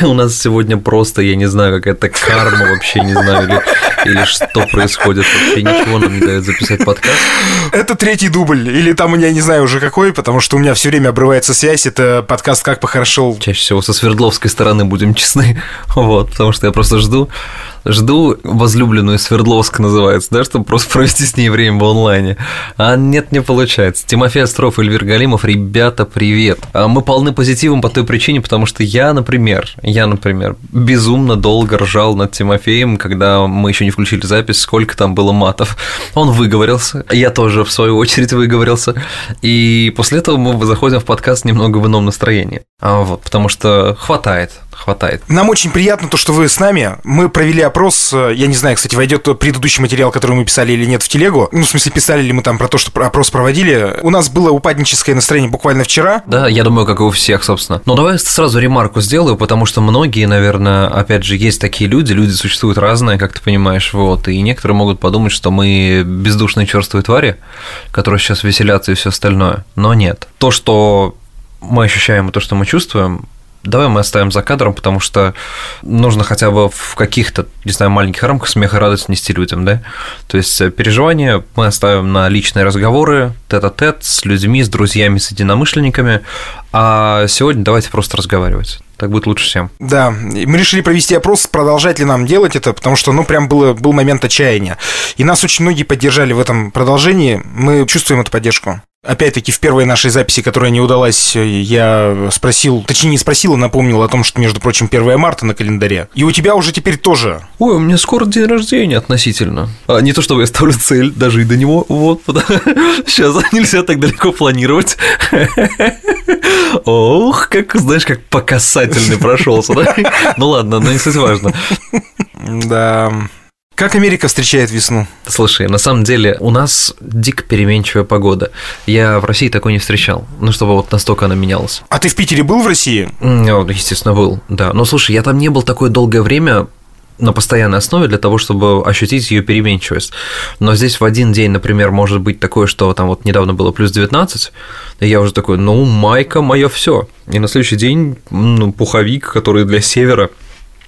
у нас сегодня просто, я не знаю, какая-то карма вообще, не знаю, или, или что происходит. Вообще ничего нам не дает записать подкаст. Это третий дубль, или там, я не знаю уже какой, потому что у меня все время обрывается связь. Это подкаст «Как похорошел». Чаще всего со Свердловской стороны, будем честны. Вот, потому что я просто жду, жду возлюбленную Свердловск называется, да, чтобы просто провести с ней время в онлайне. А нет, не получается. Тимофей Остров, Эльвир Галимов, ребята, привет. А мы полны позитивом по той причине, потому что я, например, я, например, безумно долго ржал над Тимофеем, когда мы еще не включили запись, сколько там было матов. Он выговорился, я тоже, в свою очередь, выговорился. И после этого мы заходим в подкаст немного в ином настроении. А вот, потому что хватает, хватает. Нам очень приятно то, что вы с нами. Мы провели опрос. Я не знаю, кстати, войдет предыдущий материал, который мы писали или нет в телегу. Ну, в смысле, писали ли мы там про то, что опрос проводили. У нас было упадническое настроение буквально вчера. Да, я думаю, как и у всех, собственно. Но давай сразу ремарку сделаю, потому что многие, наверное, опять же, есть такие люди, люди существуют разные, как ты понимаешь, вот, и некоторые могут подумать, что мы бездушные черствые твари, которые сейчас веселятся и все остальное. Но нет. То, что мы ощущаем и то, что мы чувствуем, Давай мы оставим за кадром, потому что нужно хотя бы в каких-то, не знаю, маленьких рамках смеха и радость нести людям, да? То есть э, переживания мы оставим на личные разговоры, тет-а-тет, с людьми, с друзьями, с единомышленниками, а сегодня давайте просто разговаривать. Так будет лучше всем. Да, мы решили провести опрос, продолжать ли нам делать это, потому что, ну, прям было, был момент отчаяния. И нас очень многие поддержали в этом продолжении. Мы чувствуем эту поддержку. Опять-таки, в первой нашей записи, которая не удалась, я спросил, точнее, не спросил, а напомнил о том, что, между прочим, 1 марта на календаре. И у тебя уже теперь тоже. Ой, у меня скоро день рождения относительно. А, не то, чтобы я ставлю цель даже и до него. Вот, сейчас нельзя так далеко планировать. Ох, как, знаешь, как по касательной прошелся, да? Ну ладно, но не суть важно. Да. Как Америка встречает весну? Слушай, на самом деле у нас дико переменчивая погода. Я в России такой не встречал, ну, чтобы вот настолько она менялась. А ты в Питере был в России? Ну, естественно, был, да. Но слушай, я там не был такое долгое время, на постоянной основе для того, чтобы ощутить ее переменчивость. Но здесь в один день, например, может быть такое, что там вот недавно было плюс 19, и я уже такой, ну, майка, мое все. И на следующий день ну, пуховик, который для севера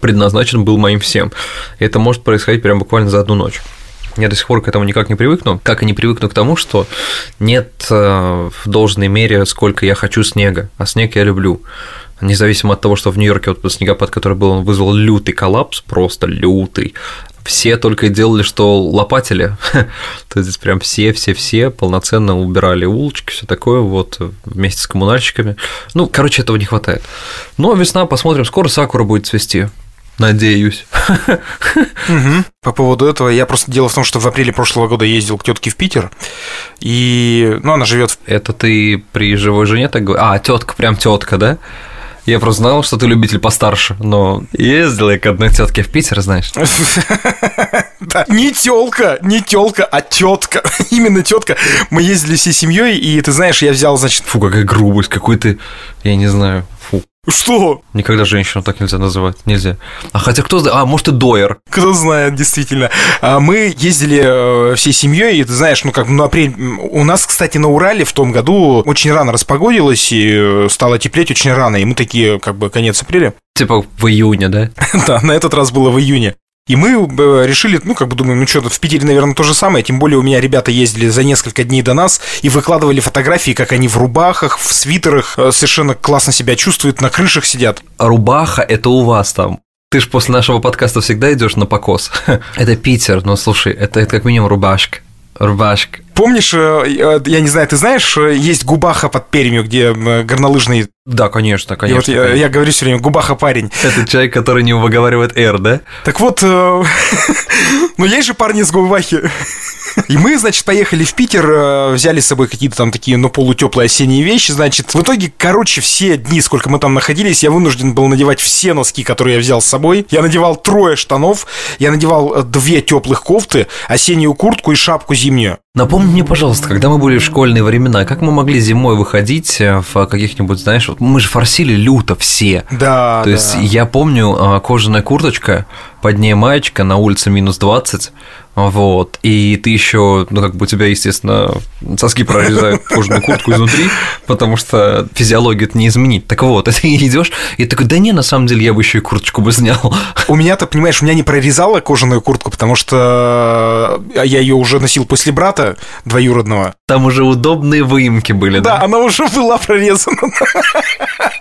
предназначен был моим всем. И это может происходить прям буквально за одну ночь. Я до сих пор к этому никак не привыкну, как и не привыкну к тому, что нет э, в должной мере, сколько я хочу снега, а снег я люблю. Независимо от того, что в Нью-Йорке вот снегопад, который был, он вызвал лютый коллапс, просто лютый. Все только делали, что лопатили. То есть прям все, все, все полноценно убирали улочки, все такое, вот вместе с коммунальщиками. Ну, короче, этого не хватает. Но весна, посмотрим, скоро сакура будет цвести. Надеюсь. Угу. По поводу этого, я просто дело в том, что в апреле прошлого года ездил к тетке в Питер, и, ну, она живет. Это ты при живой жене так говоришь? А, тетка, прям тетка, да? Я просто знал, что ты любитель постарше, но ездил я к одной тетке в Питер, знаешь. Да, не телка, не телка, а тетка. Именно тетка. Мы ездили всей семьей, и ты знаешь, я взял, значит. Фу, какая грубость, какой ты, я не знаю. Что? Никогда женщину так нельзя называть, нельзя. А хотя кто знает, а может и Дойер. Кто знает, действительно. А мы ездили э, всей семьей, и ты знаешь, ну как, ну апрель... У нас, кстати, на Урале в том году очень рано распогодилось, и э, стало теплеть очень рано, и мы такие, как бы, конец апреля. Типа в июне, да? Да, на этот раз было в июне. И мы э, решили, ну, как бы думаем, ну, что-то в Питере, наверное, то же самое. Тем более у меня ребята ездили за несколько дней до нас и выкладывали фотографии, как они в рубахах, в свитерах э, совершенно классно себя чувствуют, на крышах сидят. А рубаха – это у вас там. Ты же после нашего подкаста всегда идешь на покос. это Питер, но слушай, это, это как минимум рубашка. Рубашка. Помнишь, э, я не знаю, ты знаешь, есть Губаха под Пермью, где горнолыжный да, конечно, конечно. И вот я, я говорю все время, губаха парень. Это человек, который не выговаривает «р», да? Так вот, э, ну есть же парни с губахи. И мы, значит, поехали в Питер, э, взяли с собой какие-то там такие, ну, полутеплые осенние вещи, значит. В итоге, короче, все дни, сколько мы там находились, я вынужден был надевать все носки, которые я взял с собой. Я надевал трое штанов, я надевал э, две теплых кофты, осеннюю куртку и шапку зимнюю. Напомни мне, пожалуйста, когда мы были в школьные времена, как мы могли зимой выходить э, в каких-нибудь, знаешь, мы же форсили люто все. Да. То да. есть я помню кожаная курточка, под ней маечка, на улице минус 20, вот, и ты еще, ну, как бы у тебя, естественно, соски прорезают кожаную куртку изнутри, потому что физиологию это не изменить. Так вот, ты идешь и такой, да не, на самом деле я бы еще и курточку бы снял. У меня-то, понимаешь, у меня не прорезала кожаную куртку, потому что я ее уже носил после брата двоюродного. Там уже удобные выемки были, да? Да, она уже была прорезана.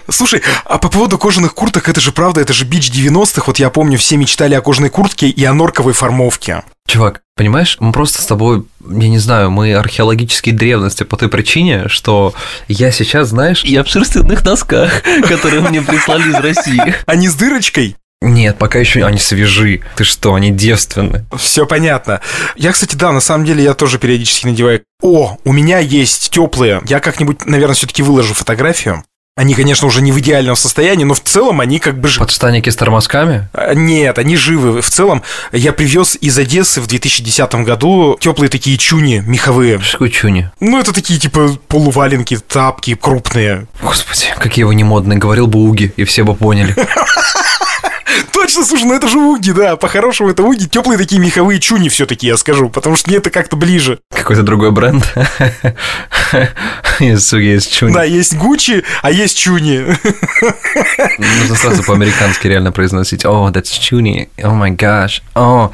Слушай, а по поводу кожаных курток, это же правда, это же бич 90-х. Вот я помню, все мечтали о кожаной куртке и о норковой формовке. Чувак, понимаешь, мы просто с тобой, я не знаю, мы археологические древности по той причине, что я сейчас, знаешь, я в шерстяных носках, которые мне прислали из России. Они с дырочкой? Нет, пока еще они свежи. Ты что, они девственны. Все понятно. Я, кстати, да, на самом деле я тоже периодически надеваю. О, у меня есть теплые. Я как-нибудь, наверное, все-таки выложу фотографию. Они, конечно, уже не в идеальном состоянии, но в целом они как бы... Подштанники с тормозками? А, нет, они живы. В целом, я привез из Одессы в 2010 году теплые такие чуни меховые. Что чуни? Ну, это такие, типа, полуваленки, тапки крупные. Господи, какие вы не модные. Говорил бы Уги, и все бы поняли. Точно, слушай, ну это же уги, да. По-хорошему это уги. Теплые такие меховые чуни все-таки, я скажу, потому что мне это как-то ближе. Какой-то другой бренд. Есть уги, есть чуни. Да, есть Гуччи, а есть чуни. Нужно сразу по-американски реально произносить. О, oh, that's чуни. Oh my gosh. Oh,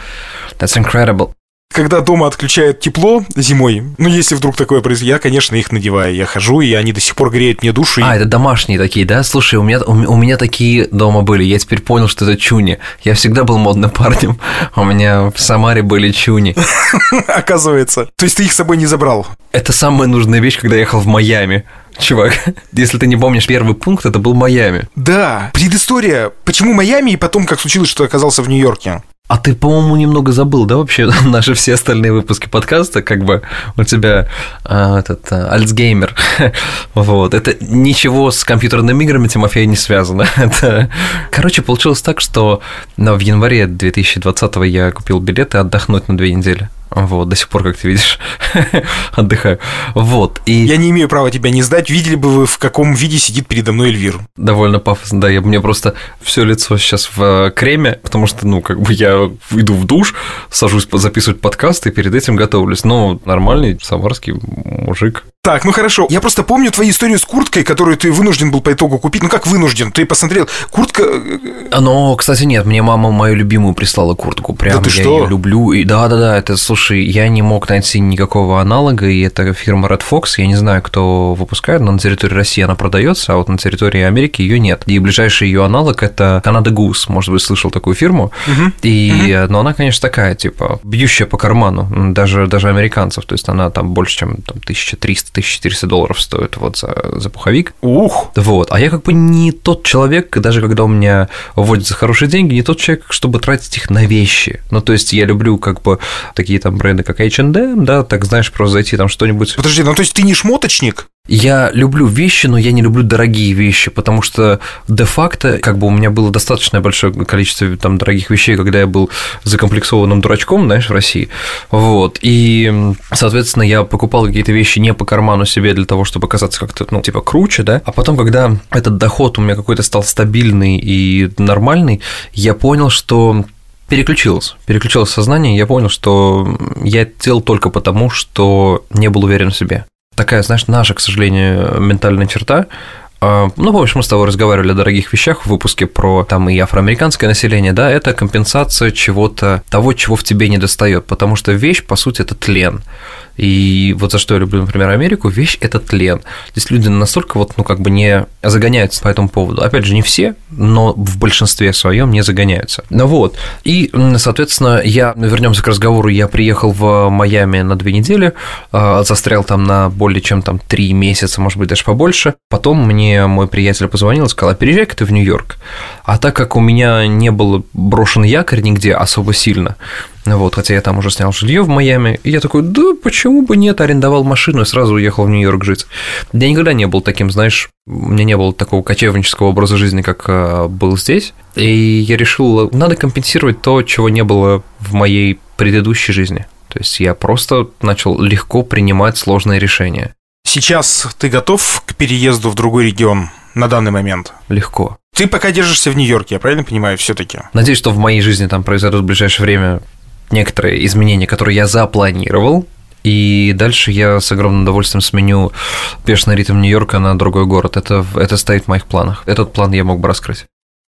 that's incredible когда дома отключают тепло зимой, ну, если вдруг такое произойдет, я, конечно, их надеваю. Я хожу, и они до сих пор греют мне душу. А, это домашние такие, да? Слушай, у меня, у, у меня такие дома были. Я теперь понял, что это чуни. Я всегда был модным парнем. У меня в Самаре были чуни. Оказывается. То есть ты их с собой не забрал? Это самая нужная вещь, когда я ехал в Майами. Чувак, если ты не помнишь первый пункт, это был Майами. Да, предыстория. Почему Майами и потом как случилось, что оказался в Нью-Йорке? А ты, по-моему, немного забыл, да, вообще наши все остальные выпуски подкаста, как бы у тебя а, этот а, Альцгеймер, вот, это ничего с компьютерными играми, Тимофей, не связано. это... Короче, получилось так, что ну, в январе 2020 я купил билеты отдохнуть на две недели. Вот, до сих пор, как ты видишь, отдыхаю. Вот, и... Я не имею права тебя не сдать. Видели бы вы, в каком виде сидит передо мной Эльвир? Довольно пафосно, да. Я, мне просто все лицо сейчас в э, креме, потому что, ну, как бы я иду в душ, сажусь записывать подкаст и перед этим готовлюсь. Ну, нормальный самарский мужик. Так, ну хорошо. Я просто помню твою историю с курткой, которую ты вынужден был по итогу купить. Ну как вынужден? Ты посмотрел, куртка... Э, э, но, кстати, нет, мне мама мою любимую прислала куртку. Прям да ты я что? ее люблю. И да-да-да, это, слушай, я не мог найти никакого аналога, и это фирма Red Fox. Я не знаю, кто выпускает, но на территории России она продается, а вот на территории Америки ее нет. И ближайший ее аналог это Canada Goose. Может быть, слышал такую фирму. Угу. И, угу. но она, конечно, такая, типа, бьющая по карману, даже, даже американцев. То есть она там больше, чем там, 1300 1400 долларов стоит вот за, за пуховик. Ух! Вот. А я как бы не тот человек, даже когда у меня вводятся хорошие деньги, не тот человек, чтобы тратить их на вещи. Ну, то есть я люблю как бы такие там бренды, как H&M, да, так знаешь, просто зайти там что-нибудь. Подожди, ну то есть ты не шмоточник? Я люблю вещи, но я не люблю дорогие вещи, потому что де-факто, как бы у меня было достаточно большое количество там дорогих вещей, когда я был закомплексованным дурачком, знаешь, в России. Вот. И, соответственно, я покупал какие-то вещи не по карману себе для того, чтобы казаться как-то, ну, типа, круче, да. А потом, когда этот доход у меня какой-то стал стабильный и нормальный, я понял, что переключилось. Переключилось сознание, я понял, что я делал только потому, что не был уверен в себе такая, знаешь, наша, к сожалению, ментальная черта, ну, в общем, мы с тобой разговаривали о дорогих вещах в выпуске про там и афроамериканское население, да, это компенсация чего-то, того, чего в тебе не достает, потому что вещь, по сути, это тлен. И вот за что я люблю, например, Америку, вещь – это тлен. Здесь люди настолько вот, ну, как бы не загоняются по этому поводу. Опять же, не все, но в большинстве своем не загоняются. Ну вот. И, соответственно, я, вернемся к разговору, я приехал в Майами на две недели, а, застрял там на более чем там три месяца, может быть, даже побольше. Потом мне мой приятель позвонил и сказал, а переезжай-ка ты в Нью-Йорк. А так как у меня не был брошен якорь нигде особо сильно, вот, хотя я там уже снял жилье в Майами, и я такой, да почему бы нет, арендовал машину и сразу уехал в Нью-Йорк жить. Я никогда не был таким, знаешь, у меня не было такого кочевнического образа жизни, как э, был здесь, и я решил, надо компенсировать то, чего не было в моей предыдущей жизни. То есть я просто начал легко принимать сложные решения. Сейчас ты готов к переезду в другой регион? на данный момент? Легко. Ты пока держишься в Нью-Йорке, я правильно понимаю, все-таки? Надеюсь, что в моей жизни там произойдут в ближайшее время некоторые изменения, которые я запланировал, и дальше я с огромным удовольствием сменю бешеный ритм Нью-Йорка на другой город. Это, это стоит в моих планах. Этот план я мог бы раскрыть.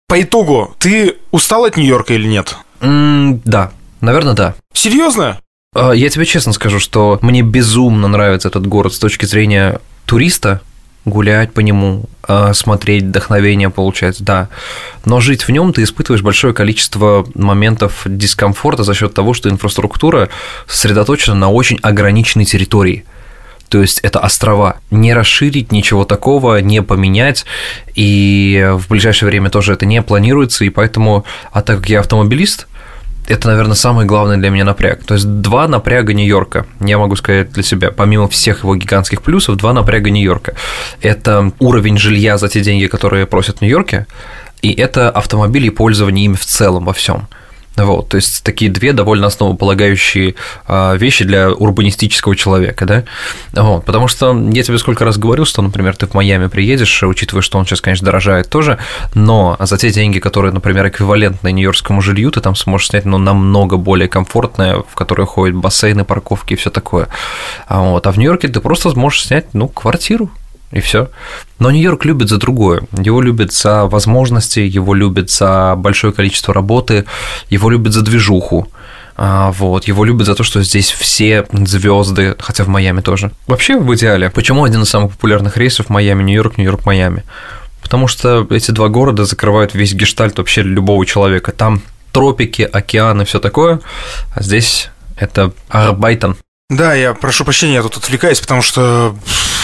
По итогу, ты устал от Нью-Йорка или нет? М, да, наверное, да. Серьезно? А, Я тебе честно скажу, что мне безумно нравится этот город с точки зрения туриста, гулять по нему, а, смотреть, вдохновение получать, да. Но жить в нем ты испытываешь большое количество моментов дискомфорта за счет того, что инфраструктура сосредоточена на очень ограниченной территории. То есть это острова. Не расширить ничего такого, не поменять. И в ближайшее время тоже это не планируется. И поэтому, а так как я автомобилист, это, наверное, самый главный для меня напряг. То есть два напряга Нью-Йорка, я могу сказать для себя, помимо всех его гигантских плюсов, два напряга Нью-Йорка. Это уровень жилья за те деньги, которые просят в Нью-Йорке, и это автомобили и пользование ими в целом во всем. Вот, то есть такие две довольно основополагающие а, вещи для урбанистического человека, да, вот, потому что я тебе сколько раз говорил, что, например, ты в Майами приедешь, учитывая, что он сейчас, конечно, дорожает тоже, но за те деньги, которые, например, эквивалентны нью-йоркскому жилью, ты там сможешь снять, ну, намного более комфортное, в которое ходят бассейны, парковки и все такое, а, вот, а в Нью-Йорке ты просто сможешь снять, ну, квартиру, и все. Но Нью-Йорк любит за другое. Его любит за возможности, его любит за большое количество работы, его любит за движуху. А, Вот, его любят за то, что здесь все звезды, хотя в Майами тоже. Вообще, в идеале, почему один из самых популярных рейсов Майами, Нью-Йорк, Нью-Йорк, Майами? Потому что эти два города закрывают весь гештальт вообще любого человека. Там тропики, океаны, все такое, а здесь это Арбайтон. Да, я прошу прощения, я тут отвлекаюсь, потому что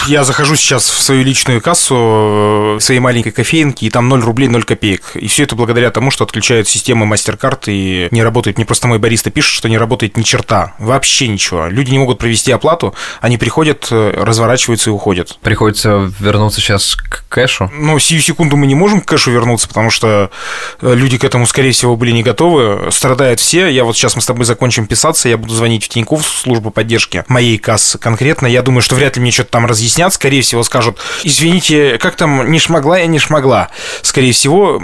я захожу сейчас в свою личную кассу э, своей маленькой кофейнки, и там 0 рублей 0 копеек. И все это благодаря тому, что отключают системы MasterCard и не работает. Мне просто мой бариста пишет, что не работает ни черта. Вообще ничего. Люди не могут провести оплату, они приходят, э, разворачиваются и уходят. Приходится вернуться сейчас к кэшу. Но сию секунду мы не можем к кэшу вернуться, потому что э, люди к этому, скорее всего, были не готовы. Страдают все. Я вот сейчас мы с тобой закончим писаться, я буду звонить в Тинькофф, в службу поддержки моей кассы конкретно. Я думаю, что вряд ли мне что-то там разъяснят. Скорее всего, скажут, извините, как там, не шмогла я, не шмогла. Скорее всего,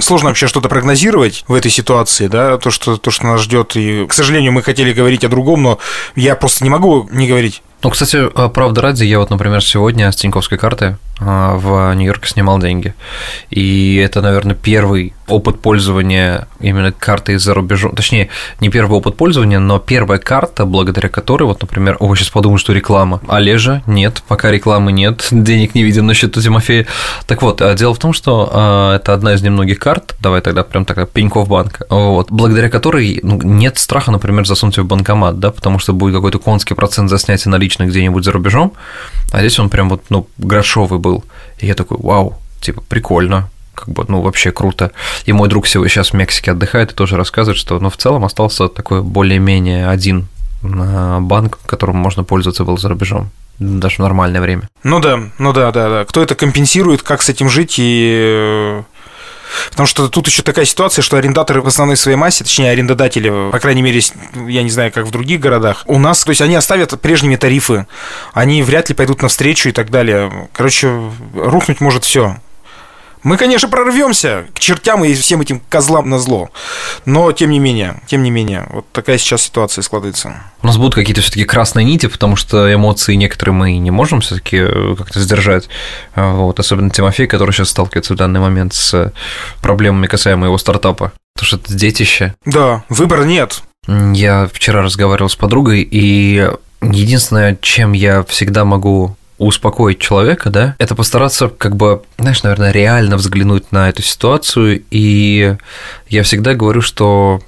сложно вообще что-то прогнозировать в этой ситуации, да, то, что, то, что нас ждет. И, к сожалению, мы хотели говорить о другом, но я просто не могу не говорить. Ну, кстати, правда ради, я вот, например, сегодня с Тиньковской карты а, в Нью-Йорке снимал деньги. И это, наверное, первый опыт пользования именно картой за рубежом. Точнее, не первый опыт пользования, но первая карта, благодаря которой, вот, например, о, сейчас подумаю, что реклама. Олежа, нет, пока рекламы нет, денег не видим на счету Тимофея. Так вот, а, дело в том, что а, это одна из немногих карт, давай тогда прям тогда Пеньков банк, вот, благодаря которой ну, нет страха, например, засунуть в банкомат, да, потому что будет какой-то конский процент за снятие наличных где-нибудь за рубежом, а здесь он прям вот, ну, грошовый был. И я такой, вау, типа, прикольно, как бы, ну, вообще круто. И мой друг сейчас в Мексике отдыхает и тоже рассказывает, что, ну, в целом остался такой более-менее один а, банк, которым можно пользоваться был за рубежом даже в нормальное время. Ну да, ну да, да, да. Кто это компенсирует, как с этим жить и Потому что тут еще такая ситуация, что арендаторы в основной своей массе, точнее арендодатели, по крайней мере, я не знаю, как в других городах, у нас, то есть они оставят прежними тарифы, они вряд ли пойдут навстречу и так далее. Короче, рухнуть может все. Мы, конечно, прорвемся к чертям и всем этим козлам на зло. Но, тем не менее, тем не менее, вот такая сейчас ситуация складывается. У нас будут какие-то все-таки красные нити, потому что эмоции некоторые мы не можем все-таки э, как-то сдержать. Вот, особенно Тимофей, который сейчас сталкивается в данный момент с проблемами касаемо его стартапа. Потому что это детище. Да, выбора нет. Я вчера разговаривал с подругой, и единственное, чем я всегда могу успокоить человека, да, это постараться как бы, знаешь, наверное, реально взглянуть на эту ситуацию, и я всегда говорю, что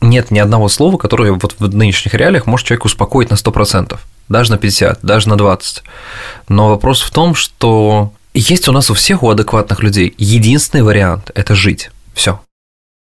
нет ни одного слова, которое вот в нынешних реалиях может человека успокоить на 100%, даже на 50, даже на 20. Но вопрос в том, что есть у нас у всех, у адекватных людей, единственный вариант – это жить. Все.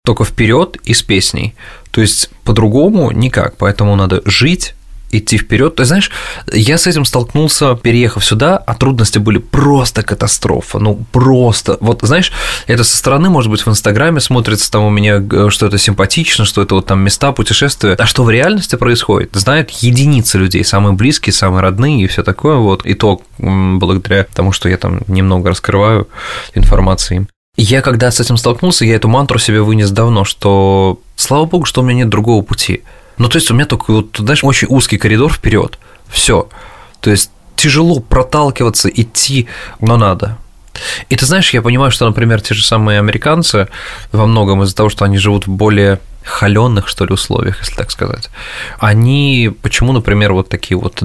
Только вперед и с песней. То есть по-другому никак. Поэтому надо жить, идти вперед. Ты знаешь, я с этим столкнулся, переехав сюда, а трудности были просто катастрофа. Ну, просто. Вот, знаешь, это со стороны, может быть, в Инстаграме смотрится там у меня, э, что это симпатично, что это вот там места, путешествия. А что в реальности происходит, знают единицы людей, самые близкие, самые родные и все такое. Вот. И то благодаря тому, что я там немного раскрываю информации. Я когда с этим столкнулся, я эту мантру себе вынес давно, что слава богу, что у меня нет другого пути. Ну, то есть у меня только, вот, знаешь, очень узкий коридор вперед. Все. То есть тяжело проталкиваться, идти, но надо. И ты знаешь, я понимаю, что, например, те же самые американцы во многом из-за того, что они живут в более холеных, что ли, условиях, если так сказать. Они, почему, например, вот такие вот,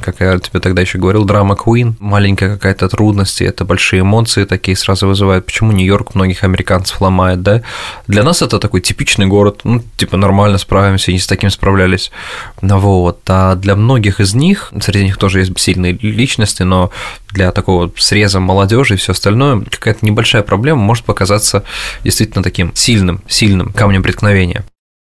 как я тебе тогда еще говорил, драма Queen, маленькая какая-то трудность, это большие эмоции такие сразу вызывают. Почему Нью-Йорк многих американцев ломает, да? Для нас это такой типичный город, ну, типа, нормально справимся, не с таким справлялись. Ну, вот. А для многих из них, среди них тоже есть сильные личности, но для такого среза молодежи и все остальное, какая-то небольшая проблема может показаться действительно таким сильным, сильным камнем преткновения.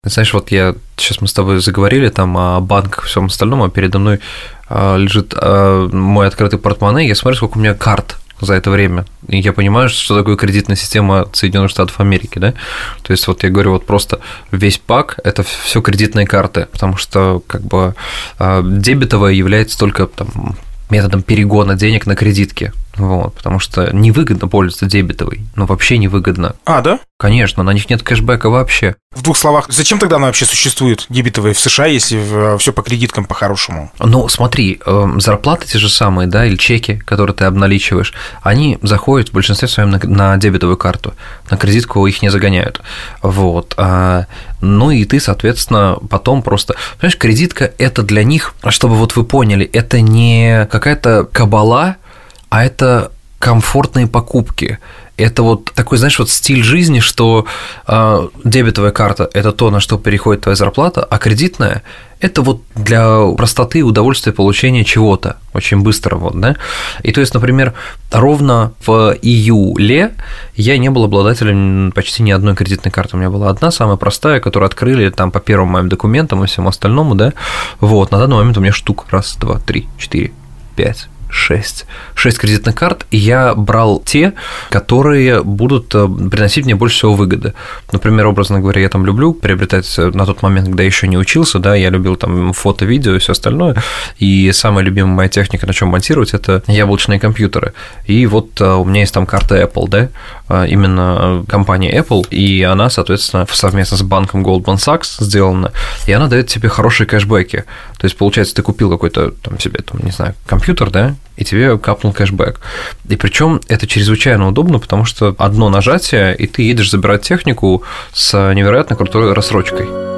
Знаешь, вот я сейчас мы с тобой заговорили там о банках и всем остальном, а передо мной а, лежит а, мой открытый портмоне, я смотрю, сколько у меня карт за это время. И я понимаю, что такое кредитная система Соединенных Штатов Америки, да? То есть вот я говорю, вот просто весь пак – это все кредитные карты, потому что как бы а, дебетовая является только там методом перегона денег на кредитки. Вот, потому что невыгодно пользоваться дебетовой. Ну, вообще невыгодно. А, да? Конечно, на них нет кэшбэка вообще. В двух словах, зачем тогда она вообще существует, дебетовая в США, если все по кредиткам по-хорошему? Ну, смотри, эм, зарплаты те же самые, да, или чеки, которые ты обналичиваешь, они заходят в большинстве своем на, на дебетовую карту, на кредитку их не загоняют. Вот. А, ну и ты, соответственно, потом просто... Понимаешь, кредитка – это для них, чтобы вот вы поняли, это не какая-то кабала, а это комфортные покупки. Это вот такой, знаешь, вот стиль жизни, что э, дебетовая карта – это то, на что переходит твоя зарплата, а кредитная – это вот для простоты и удовольствия получения чего-то очень быстро, вот, да. И то есть, например, ровно в июле я не был обладателем почти ни одной кредитной карты. У меня была одна, самая простая, которую открыли там по первым моим документам и всему остальному, да. Вот, на данный момент у меня штук раз, два, три, четыре, пять, 6. 6 кредитных карт, и я брал те, которые будут э, приносить мне больше всего выгоды. Например, образно говоря, я там люблю приобретать э, на тот момент, когда еще не учился, да, я любил там фото, видео и все остальное, и самая любимая моя техника, на чем монтировать, это яблочные компьютеры. И вот э, у меня есть там карта Apple, да, именно компания Apple, и она, соответственно, совместно с банком Goldman Sachs сделана, и она дает тебе хорошие кэшбэки. То есть, получается, ты купил какой-то там себе, там, не знаю, компьютер, да, и тебе капнул кэшбэк. И причем это чрезвычайно удобно, потому что одно нажатие, и ты едешь забирать технику с невероятно крутой рассрочкой.